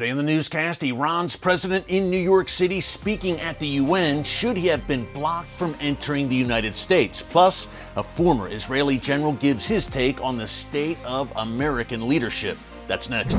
Today on the newscast, Iran's president in New York City speaking at the UN should he have been blocked from entering the United States. Plus, a former Israeli general gives his take on the state of American leadership. That's next.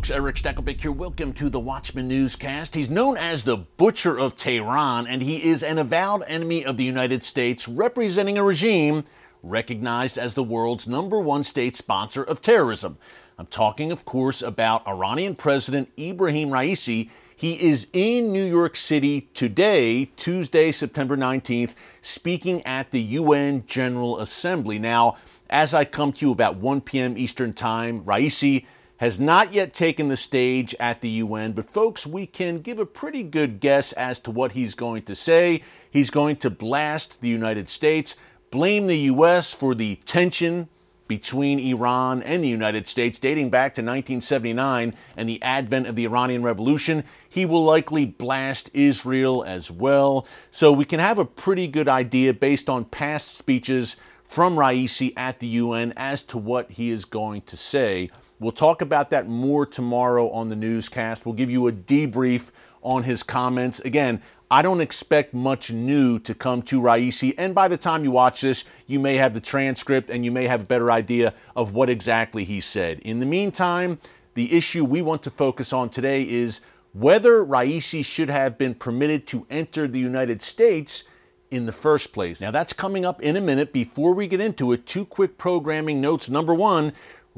Folks, Erick Stakelbeck here. Welcome to the Watchman Newscast. He's known as the Butcher of Tehran, and he is an avowed enemy of the United States, representing a regime recognized as the world's number one state sponsor of terrorism. I'm talking, of course, about Iranian President Ebrahim Raisi. He is in New York City today, Tuesday, September 19th, speaking at the UN General Assembly. Now, as I come to you about 1 p.m. Eastern Time, Raisi has not yet taken the stage at the UN, but folks, we can give a pretty good guess as to what he's going to say. He's going to blast the United States, blame the U.S. for the tension between Iran and the United States dating back to 1979 and the advent of the Iranian Revolution. He will likely blast Israel as well. So we can have a pretty good idea based on past speeches from Raisi at the UN as to what he is going to say We'll talk about that more tomorrow on the newscast. We'll give you a debrief on his comments. Again, I don't expect much new to come to Raisi, and by the time you watch this, you may have the transcript and you may have a better idea of what exactly he said. In the meantime, the issue we want to focus on today is whether Raisi should have been permitted to enter the United States in the first place. Now, that's coming up in a minute. Before we get into it, two quick programming notes. Number one,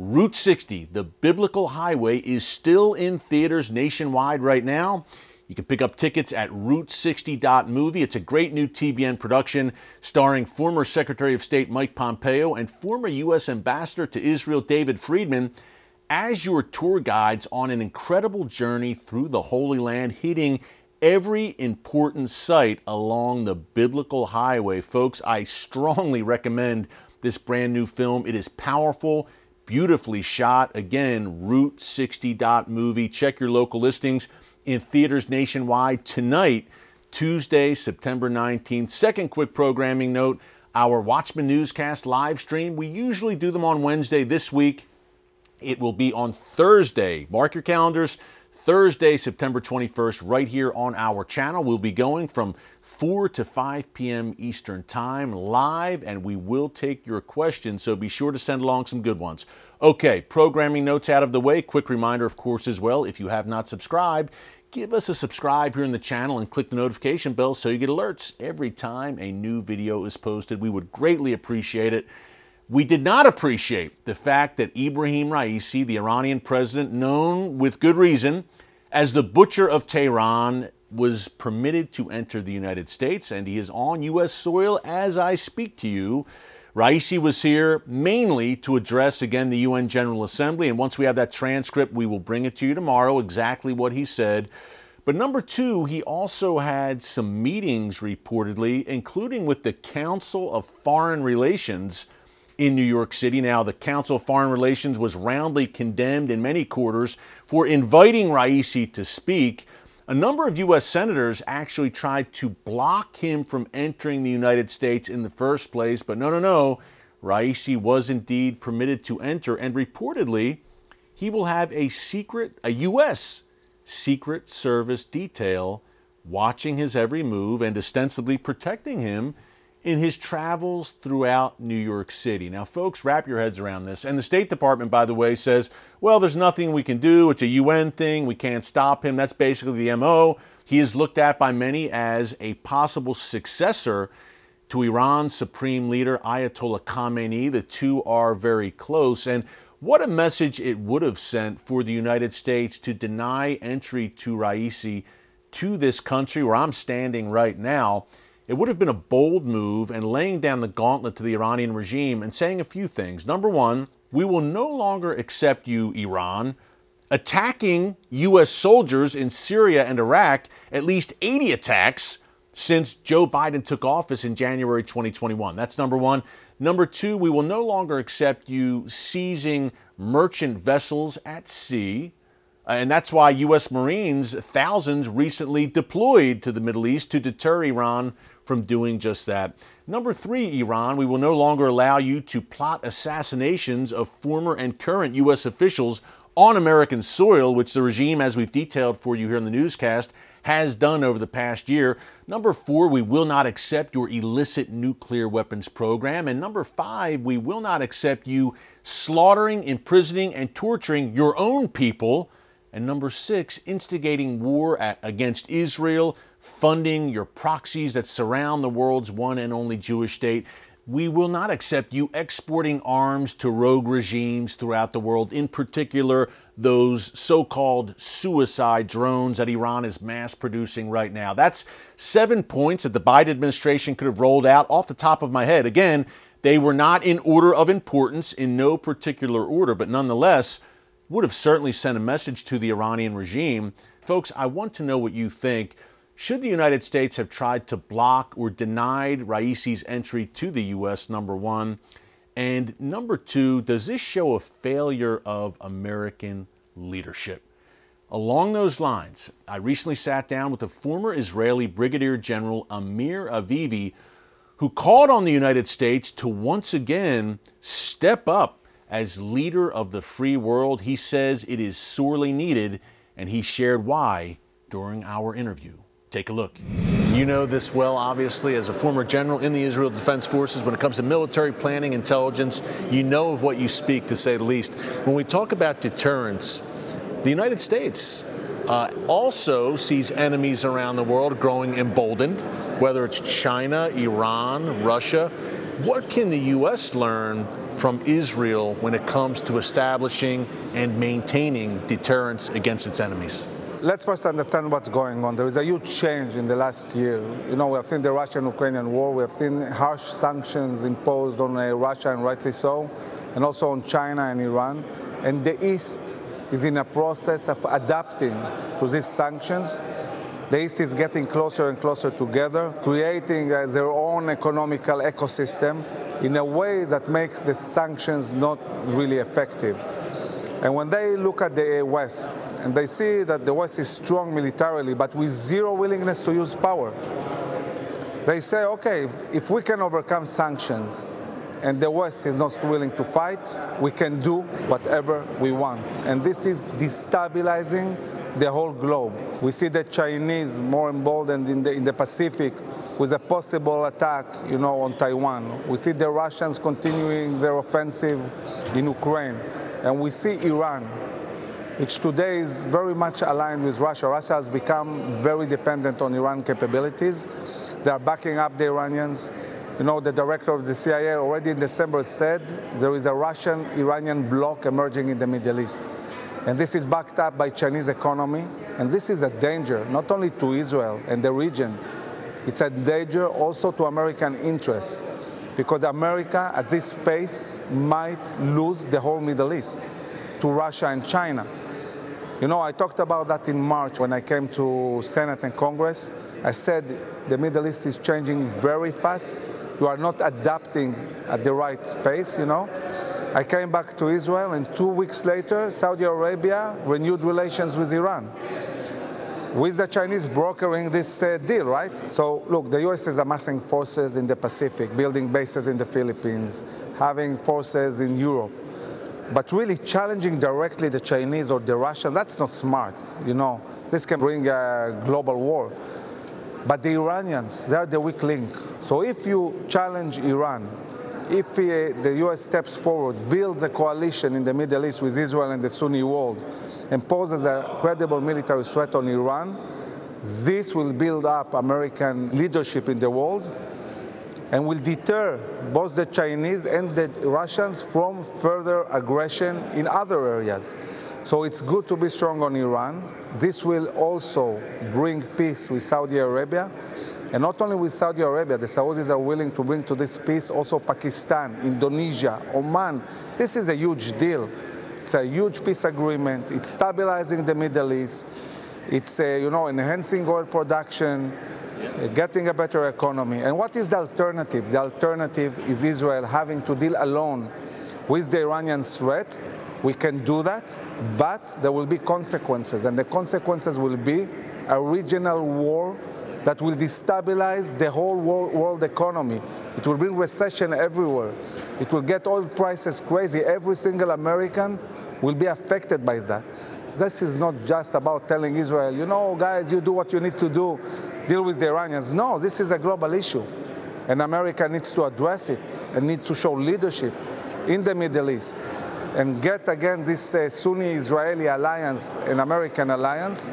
Route 60, the biblical highway, is still in theaters nationwide right now. You can pick up tickets at Route60.movie. It's a great new TBN production starring former Secretary of State Mike Pompeo and former U.S. Ambassador to Israel David Friedman as your tour guides on an incredible journey through the Holy Land, hitting every important site along the biblical highway. Folks, I strongly recommend this brand new film. It is powerful beautifully shot. Again, Route 60 dot movie. Check your local listings in theaters nationwide tonight, Tuesday, September 19th. Second quick programming note our Watchman Newscast live stream. We usually do them on Wednesday. This week, it will be on Thursday. Mark your calendars. Thursday, September 21st, right here on our channel. We'll be going from 4 to 5 p.m. Eastern Time live, and we will take your questions, so be sure to send along some good ones. Okay, programming notes out of the way. Quick reminder, of course, as well, if you have not subscribed, give us a subscribe here in the channel and click the notification bell so you get alerts every time a new video is posted. We would greatly appreciate it. We did not appreciate the fact that Ebrahim Raisi, the Iranian president, known with good reason as the butcher of Tehran, was permitted to enter the United States, and he is on U.S. soil as I speak to you. Raisi was here mainly to address again the UN General Assembly, and once we have that transcript, we will bring it to you tomorrow exactly what he said. But number two, he also had some meetings reportedly, including with the Council of Foreign Relations in New York City. Now, the Council of Foreign Relations was roundly condemned in many quarters for inviting Raisi to speak. A number of U.S. senators actually tried to block him from entering the United States in the first place, but no, no, no. Raisi was indeed permitted to enter, and reportedly, he will have a secret, a U.S. Secret Service detail watching his every move and ostensibly protecting him in his travels throughout New York City. Now, folks, wrap your heads around this. And the State Department, by the way, says, well, there's nothing we can do. It's a UN thing. We can't stop him. That's basically the MO. He is looked at by many as a possible successor to Iran's supreme leader, Ayatollah Khamenei. The two are very close. And what a message it would have sent for the United States to deny entry to Raisi to this country where I'm standing right now it would have been a bold move and laying down the gauntlet to the Iranian regime and saying a few things. Number one, we will no longer accept you, Iran, attacking U.S. soldiers in Syria and Iraq, at least 80 attacks since Joe Biden took office in January 2021. That's number one. Number two, we will no longer accept you seizing merchant vessels at sea. Uh, and that's why U.S. Marines, thousands, recently deployed to the Middle East to deter Iran from doing just that. Number three, Iran, we will no longer allow you to plot assassinations of former and current U.S. officials on American soil, which the regime, as we've detailed for you here in the newscast, has done over the past year. Number four, we will not accept your illicit nuclear weapons program. And number five, we will not accept you slaughtering, imprisoning, and torturing your own people. And number six, instigating war at, against Israel, funding your proxies that surround the world's one and only Jewish state. We will not accept you exporting arms to rogue regimes throughout the world, in particular, those so called suicide drones that Iran is mass producing right now. That's seven points that the Biden administration could have rolled out off the top of my head. Again, they were not in order of importance, in no particular order, but nonetheless, would have certainly sent a message to the Iranian regime. Folks, I want to know what you think. Should the United States have tried to block or denied Raisi's entry to the U.S., number one? And number two, does this show a failure of American leadership? Along those lines, I recently sat down with the former Israeli Brigadier General Amir Avivi, who called on the United States to once again step up as leader of the free world. He says it is sorely needed, and he shared why during our interview. Take a look. You know this well, obviously, as a former general in the Israel Defense Forces. When it comes to military planning, intelligence, you know of what you speak, to say the least. When we talk about deterrence, the United States uh, also sees enemies around the world growing emboldened, whether it's China, Iran, Russia. What can the U.S. learn from Israel when it comes to establishing and maintaining deterrence against its enemies? let's first understand what's going on. There is a huge change in the last year. You know, we have seen the Russian-Ukrainian war. We have seen harsh sanctions imposed on uh, Russia, and rightly so, and also on China and Iran. And the East is in a process of adapting to these sanctions. The East is getting closer and closer together, creating uh, their own economical ecosystem in a way that makes the sanctions not really effective. And when they look at the West and they see that the West is strong militarily but with zero willingness to use power, they say, okay, if we can overcome sanctions and the West is not willing to fight, we can do whatever we want. And this is destabilizing the whole globe. We see the Chinese more emboldened in the, in the Pacific with a possible attack, you know, on Taiwan. We see the Russians continuing their offensive in Ukraine. And we see Iran, which today is very much aligned with Russia. Russia has become very dependent on Iran capabilities. They are backing up the Iranians. You know, the director of the CIA already in December said there is a Russian-Iranian bloc emerging in the Middle East. And this is backed up by Chinese economy. And this is a danger, not only to Israel and the region, it's a danger also to American interests because America at this pace might lose the whole Middle East to Russia and China. You know, I talked about that in March when I came to Senate and Congress. I said the Middle East is changing very fast. You are not adapting at the right pace, you know. I came back to Israel, and two weeks later, Saudi Arabia renewed relations with Iran with the Chinese brokering this uh, deal, right? So, look, the U.S. is amassing forces in the Pacific, building bases in the Philippines, having forces in Europe. But really challenging directly the Chinese or the Russians, that's not smart, you know. This can bring a global war. But the Iranians, they're the weak link. So if you challenge Iran, if the U.S. steps forward, builds a coalition in the Middle East with Israel and the Sunni world, and poses a credible military threat on Iran, this will build up American leadership in the world and will deter both the Chinese and the Russians from further aggression in other areas. So it's good to be strong on Iran. This will also bring peace with Saudi Arabia. And not only with Saudi Arabia, the Saudis are willing to bring to this peace also Pakistan, Indonesia, Oman. This is a huge deal. It's a huge peace agreement. It's stabilizing the Middle East. It's uh, you know enhancing oil production, uh, getting a better economy. And what is the alternative? The alternative is Israel having to deal alone with the Iranian threat. We can do that, but there will be consequences, and the consequences will be a regional war that will destabilize the whole world, economy. It will bring recession everywhere. It will get oil prices crazy. Every single American will be affected by that. This is not just about telling Israel, you know, guys, you do what you need to do, deal with the Iranians. No, this is a global issue. And America needs to address it and needs to show leadership in the Middle East and get again this uh, Sunni Israeli alliance, an American alliance,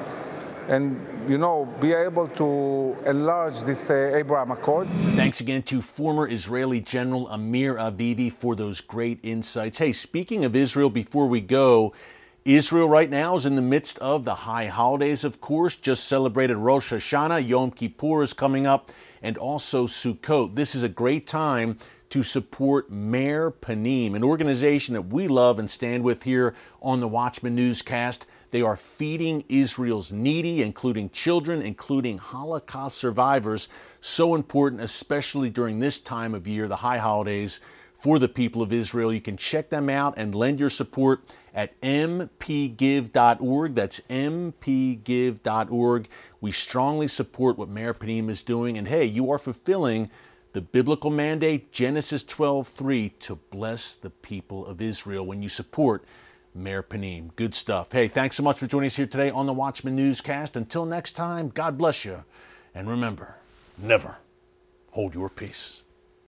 and you know be able to enlarge this uh, Abraham Accords. Thanks again to former Israeli General Amir Avivi for those great insights. Hey, speaking of Israel, before we go. Israel right now is in the midst of the high holidays, of course. Just celebrated Rosh Hashanah, Yom Kippur is coming up, and also Sukkot. This is a great time to support Meir Panim, an organization that we love and stand with here on the Watchman Newscast. They are feeding Israel's needy, including children, including Holocaust survivors. So important, especially during this time of year, the high holidays for the people of Israel. You can check them out and lend your support at mpgive.org. That's mpgive.org. We strongly support what Meir Panim is doing. And hey, you are fulfilling the biblical mandate, Genesis 12:3, to bless the people of Israel when you support Meir Panim. Good stuff. Hey, thanks so much for joining us here today on the Watchman Newscast. Until next time, God bless you. And remember, never hold your peace.